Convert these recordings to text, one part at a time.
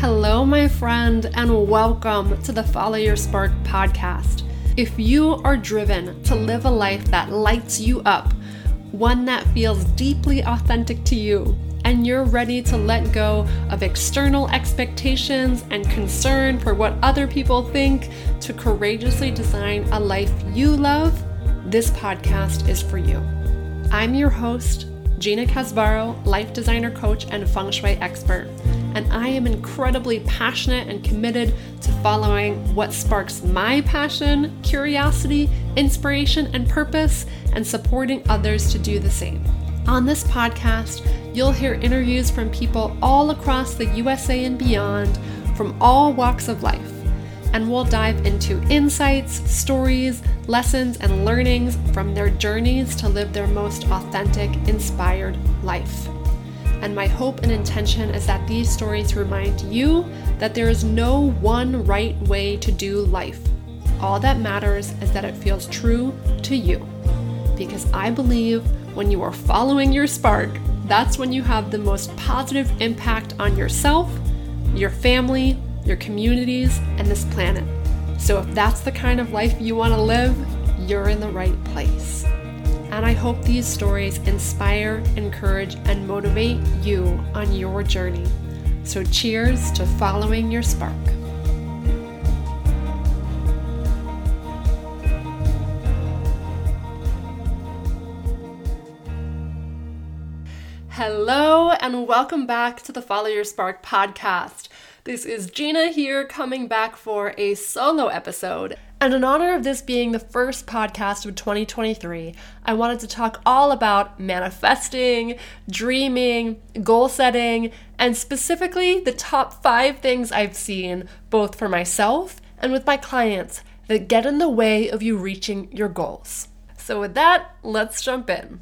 Hello, my friend, and welcome to the Follow Your Spark podcast. If you are driven to live a life that lights you up, one that feels deeply authentic to you, and you're ready to let go of external expectations and concern for what other people think to courageously design a life you love, this podcast is for you. I'm your host, Gina Casbarro, life designer coach and feng shui expert and I am incredibly passionate and committed to following what sparks my passion, curiosity, inspiration, and purpose, and supporting others to do the same. On this podcast, you'll hear interviews from people all across the USA and beyond from all walks of life. And we'll dive into insights, stories, lessons, and learnings from their journeys to live their most authentic, inspired life. And my hope and intention is that these stories remind you that there is no one right way to do life. All that matters is that it feels true to you. Because I believe when you are following your spark, that's when you have the most positive impact on yourself, your family, your communities, and this planet. So if that's the kind of life you want to live, you're in the right place and I hope these stories inspire, encourage, and motivate you on your journey. So, cheers to following your spark. Hello, and welcome back to the Follow Your Spark podcast. This is Gina here coming back for a solo episode. And in honor of this being the first podcast of 2023, I wanted to talk all about manifesting, dreaming, goal setting, and specifically the top five things I've seen, both for myself and with my clients, that get in the way of you reaching your goals. So, with that, let's jump in.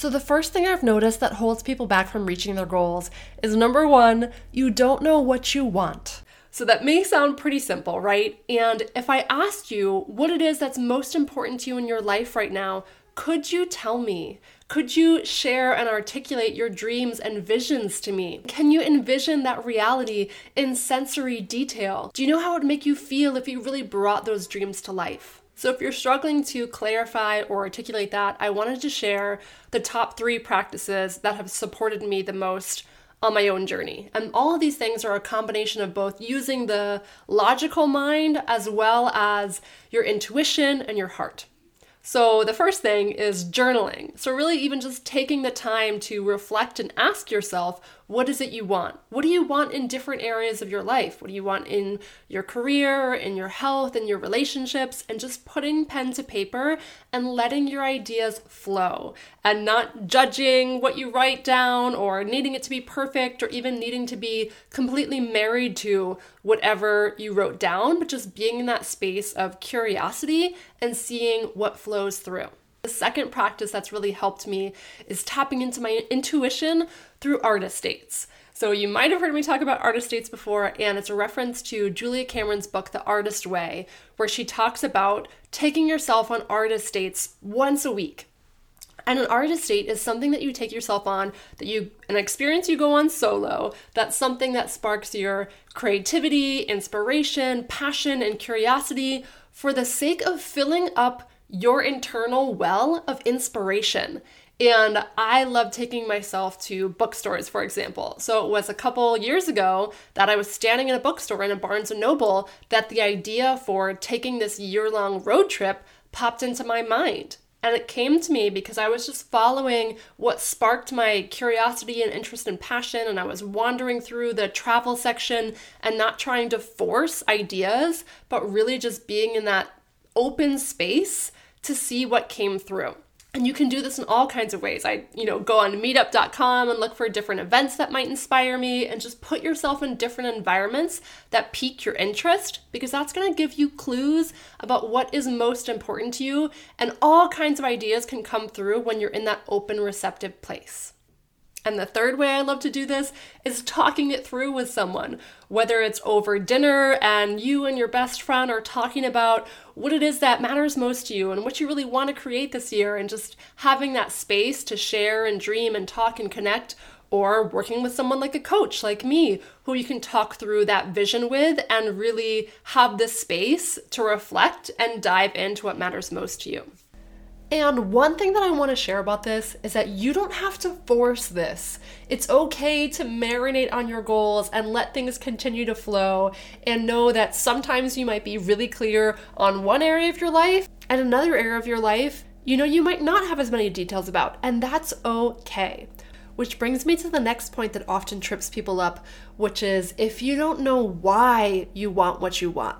So, the first thing I've noticed that holds people back from reaching their goals is number one, you don't know what you want. So that may sound pretty simple, right? And if I asked you what it is that's most important to you in your life right now, could you tell me? Could you share and articulate your dreams and visions to me? Can you envision that reality in sensory detail? Do you know how it would make you feel if you really brought those dreams to life? So, if you're struggling to clarify or articulate that, I wanted to share the top three practices that have supported me the most on my own journey. And all of these things are a combination of both using the logical mind as well as your intuition and your heart. So, the first thing is journaling. So, really, even just taking the time to reflect and ask yourself what is it you want? What do you want in different areas of your life? What do you want in your career, in your health, in your relationships? And just putting pen to paper and letting your ideas flow and not judging what you write down or needing it to be perfect or even needing to be completely married to whatever you wrote down, but just being in that space of curiosity and seeing what flows through. The second practice that's really helped me is tapping into my intuition through artist dates. So, you might have heard me talk about artist dates before, and it's a reference to Julia Cameron's book, The Artist Way, where she talks about taking yourself on artist dates once a week. And an artist date is something that you take yourself on, that you, an experience you go on solo, that's something that sparks your creativity, inspiration, passion, and curiosity for the sake of filling up your internal well of inspiration. And I love taking myself to bookstores, for example. So it was a couple years ago that I was standing in a bookstore in a Barnes and Noble that the idea for taking this year long road trip popped into my mind. And it came to me because I was just following what sparked my curiosity and interest and passion. And I was wandering through the travel section and not trying to force ideas, but really just being in that open space to see what came through. And you can do this in all kinds of ways. I, you know, go on meetup.com and look for different events that might inspire me and just put yourself in different environments that pique your interest because that's going to give you clues about what is most important to you and all kinds of ideas can come through when you're in that open receptive place. And the third way I love to do this is talking it through with someone, whether it's over dinner and you and your best friend are talking about what it is that matters most to you and what you really want to create this year, and just having that space to share and dream and talk and connect, or working with someone like a coach like me who you can talk through that vision with and really have the space to reflect and dive into what matters most to you. And one thing that I want to share about this is that you don't have to force this. It's okay to marinate on your goals and let things continue to flow and know that sometimes you might be really clear on one area of your life and another area of your life, you know, you might not have as many details about, and that's okay. Which brings me to the next point that often trips people up, which is if you don't know why you want what you want.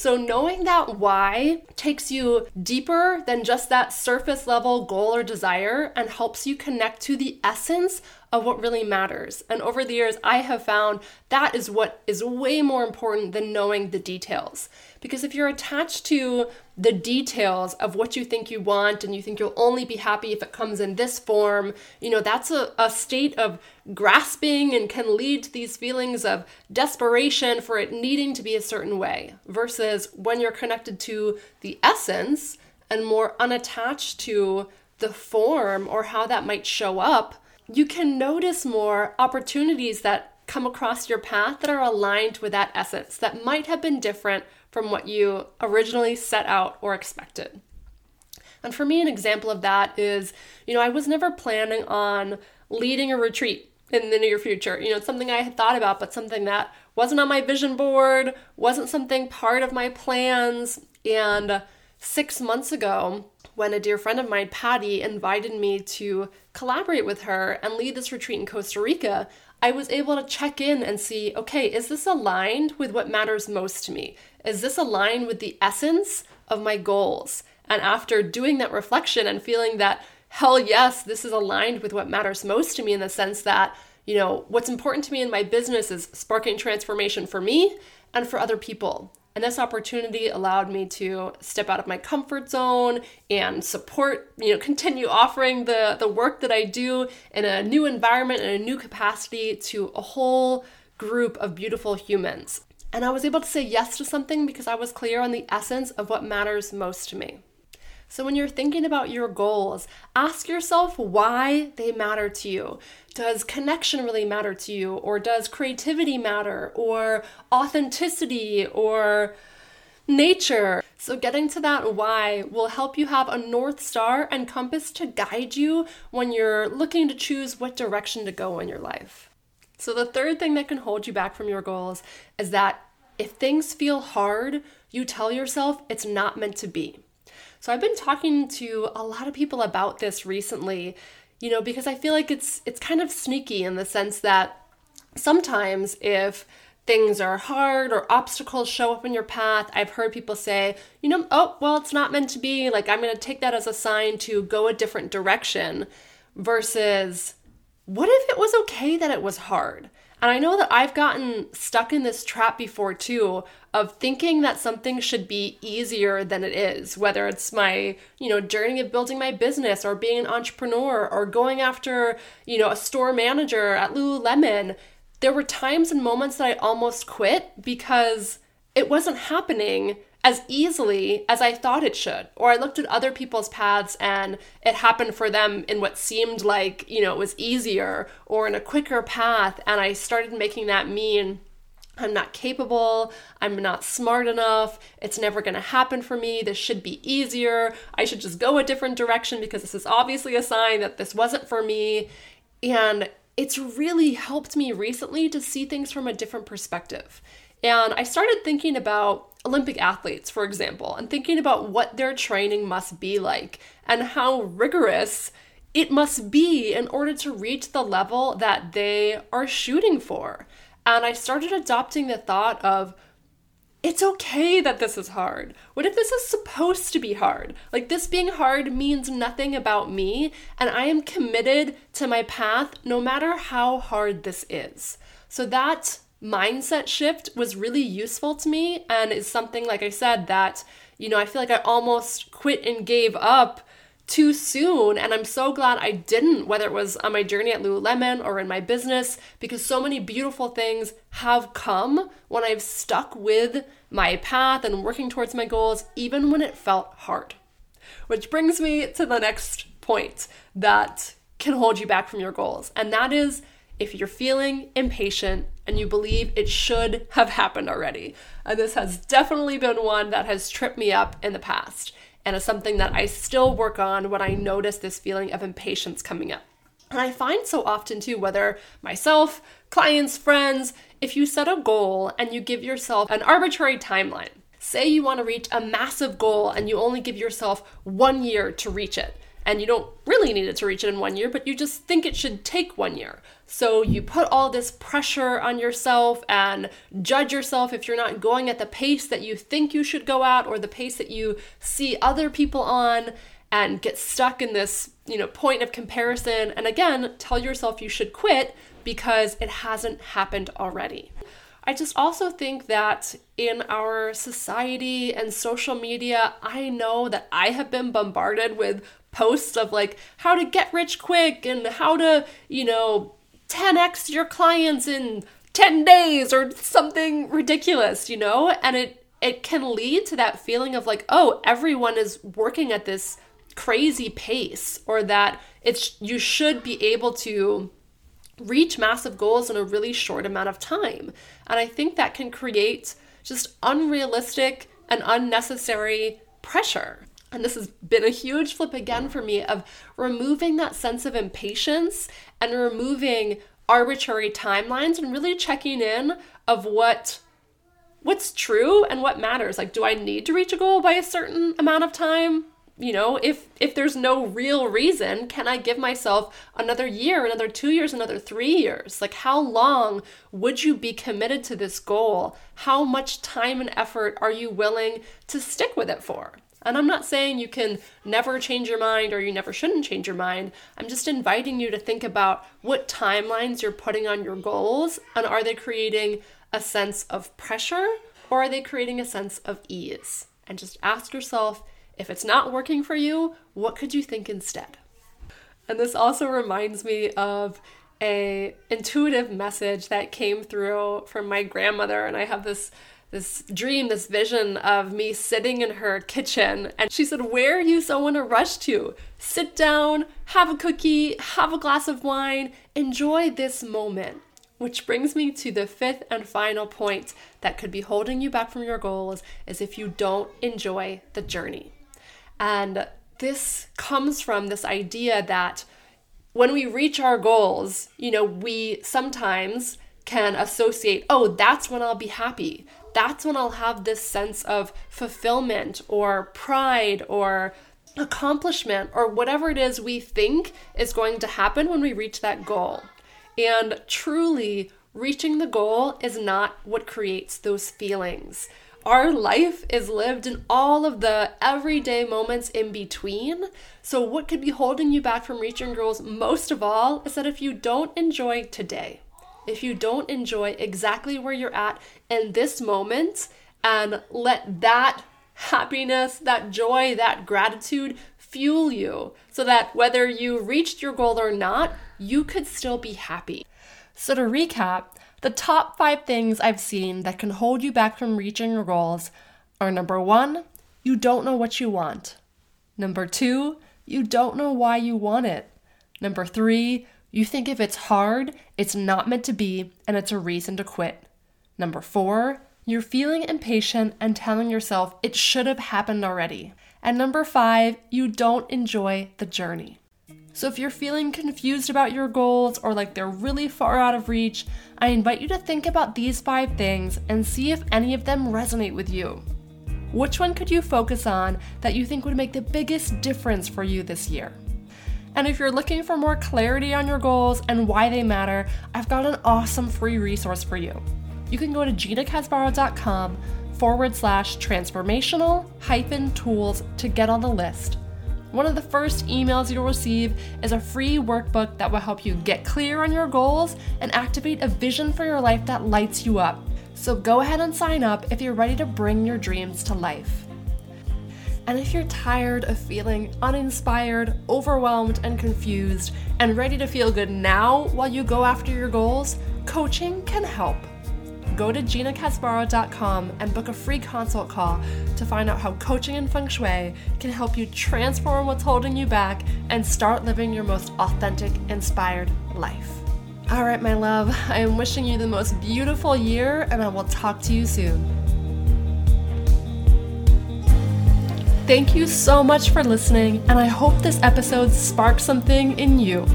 So, knowing that why takes you deeper than just that surface level goal or desire and helps you connect to the essence of what really matters. And over the years, I have found that is what is way more important than knowing the details. Because if you're attached to the details of what you think you want and you think you'll only be happy if it comes in this form, you know, that's a, a state of grasping and can lead to these feelings of desperation for it needing to be a certain way. Versus when you're connected to the essence and more unattached to the form or how that might show up, you can notice more opportunities that come across your path that are aligned with that essence that might have been different from what you originally set out or expected. And for me, an example of that is, you know, I was never planning on leading a retreat in the near future. You know, it's something I had thought about, but something that wasn't on my vision board, wasn't something part of my plans. And six months ago, when a dear friend of mine, Patty, invited me to collaborate with her and lead this retreat in Costa Rica, I was able to check in and see okay, is this aligned with what matters most to me? Is this aligned with the essence of my goals? And after doing that reflection and feeling that, hell yes, this is aligned with what matters most to me in the sense that, you know, what's important to me in my business is sparking transformation for me and for other people. And this opportunity allowed me to step out of my comfort zone and support, you know, continue offering the, the work that I do in a new environment and a new capacity to a whole group of beautiful humans. And I was able to say yes to something because I was clear on the essence of what matters most to me. So, when you're thinking about your goals, ask yourself why they matter to you. Does connection really matter to you? Or does creativity matter? Or authenticity? Or nature? So, getting to that why will help you have a North Star and compass to guide you when you're looking to choose what direction to go in your life. So, the third thing that can hold you back from your goals is that if things feel hard, you tell yourself it's not meant to be. So I've been talking to a lot of people about this recently, you know, because I feel like it's it's kind of sneaky in the sense that sometimes if things are hard or obstacles show up in your path, I've heard people say, you know, oh, well, it's not meant to be. Like, I'm going to take that as a sign to go a different direction versus what if it was okay that it was hard? And I know that I've gotten stuck in this trap before too of thinking that something should be easier than it is, whether it's my, you know, journey of building my business or being an entrepreneur or going after, you know, a store manager at Lululemon. There were times and moments that I almost quit because it wasn't happening as easily as I thought it should. Or I looked at other people's paths and it happened for them in what seemed like, you know, it was easier or in a quicker path. And I started making that mean I'm not capable, I'm not smart enough, it's never gonna happen for me, this should be easier, I should just go a different direction because this is obviously a sign that this wasn't for me. And it's really helped me recently to see things from a different perspective. And I started thinking about Olympic athletes, for example, and thinking about what their training must be like and how rigorous it must be in order to reach the level that they are shooting for. And I started adopting the thought of, it's okay that this is hard. What if this is supposed to be hard? Like, this being hard means nothing about me, and I am committed to my path no matter how hard this is. So, that mindset shift was really useful to me and is something like I said that you know I feel like I almost quit and gave up too soon. And I'm so glad I didn't, whether it was on my journey at Lululemon or in my business, because so many beautiful things have come when I've stuck with my path and working towards my goals, even when it felt hard. Which brings me to the next point that can hold you back from your goals, and that is if you're feeling impatient and you believe it should have happened already. And this has definitely been one that has tripped me up in the past and is something that I still work on when I notice this feeling of impatience coming up. And I find so often too, whether myself, clients, friends, if you set a goal and you give yourself an arbitrary timeline, say you want to reach a massive goal and you only give yourself one year to reach it and you don't really need it to reach it in one year, but you just think it should take one year. So you put all this pressure on yourself and judge yourself if you're not going at the pace that you think you should go at or the pace that you see other people on and get stuck in this, you know, point of comparison and again, tell yourself you should quit because it hasn't happened already. I just also think that in our society and social media, I know that I have been bombarded with posts of like how to get rich quick and how to, you know, 10x your clients in 10 days or something ridiculous, you know? And it it can lead to that feeling of like, oh, everyone is working at this crazy pace or that it's you should be able to reach massive goals in a really short amount of time. And I think that can create just unrealistic and unnecessary pressure. And this has been a huge flip again for me of removing that sense of impatience and removing arbitrary timelines and really checking in of what what's true and what matters. Like do I need to reach a goal by a certain amount of time? You know, if if there's no real reason, can I give myself another year, another 2 years, another 3 years? Like how long would you be committed to this goal? How much time and effort are you willing to stick with it for? And I'm not saying you can never change your mind or you never shouldn't change your mind. I'm just inviting you to think about what timelines you're putting on your goals and are they creating a sense of pressure or are they creating a sense of ease? And just ask yourself if it's not working for you, what could you think instead? And this also reminds me of a intuitive message that came through from my grandmother and I have this this dream, this vision of me sitting in her kitchen. And she said, Where are you so in a rush to? Sit down, have a cookie, have a glass of wine, enjoy this moment. Which brings me to the fifth and final point that could be holding you back from your goals is if you don't enjoy the journey. And this comes from this idea that when we reach our goals, you know, we sometimes can associate, oh, that's when I'll be happy that's when I'll have this sense of fulfillment or pride or accomplishment or whatever it is we think is going to happen when we reach that goal. And truly, reaching the goal is not what creates those feelings. Our life is lived in all of the everyday moments in between. So, what could be holding you back from reaching goals most of all is that if you don't enjoy today, if you don't enjoy exactly where you're at in this moment and let that happiness, that joy, that gratitude fuel you so that whether you reached your goal or not, you could still be happy. So, to recap, the top five things I've seen that can hold you back from reaching your goals are number one, you don't know what you want. Number two, you don't know why you want it. Number three, you think if it's hard, it's not meant to be, and it's a reason to quit. Number four, you're feeling impatient and telling yourself it should have happened already. And number five, you don't enjoy the journey. So if you're feeling confused about your goals or like they're really far out of reach, I invite you to think about these five things and see if any of them resonate with you. Which one could you focus on that you think would make the biggest difference for you this year? And if you're looking for more clarity on your goals and why they matter, I've got an awesome free resource for you. You can go to ginacasbarro.com forward slash transformational hyphen tools to get on the list. One of the first emails you'll receive is a free workbook that will help you get clear on your goals and activate a vision for your life that lights you up. So go ahead and sign up if you're ready to bring your dreams to life. And if you're tired of feeling uninspired, overwhelmed, and confused, and ready to feel good now while you go after your goals, coaching can help. Go to ginacasbarro.com and book a free consult call to find out how coaching and feng shui can help you transform what's holding you back and start living your most authentic, inspired life. All right, my love, I am wishing you the most beautiful year, and I will talk to you soon. Thank you so much for listening, and I hope this episode sparked something in you.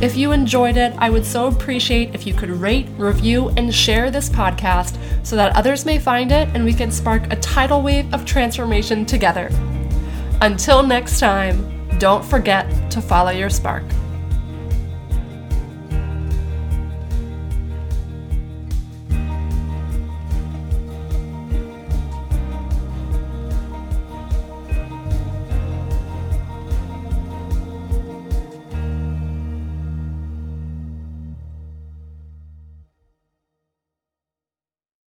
If you enjoyed it, I would so appreciate if you could rate, review, and share this podcast so that others may find it and we can spark a tidal wave of transformation together. Until next time, don't forget to follow your spark.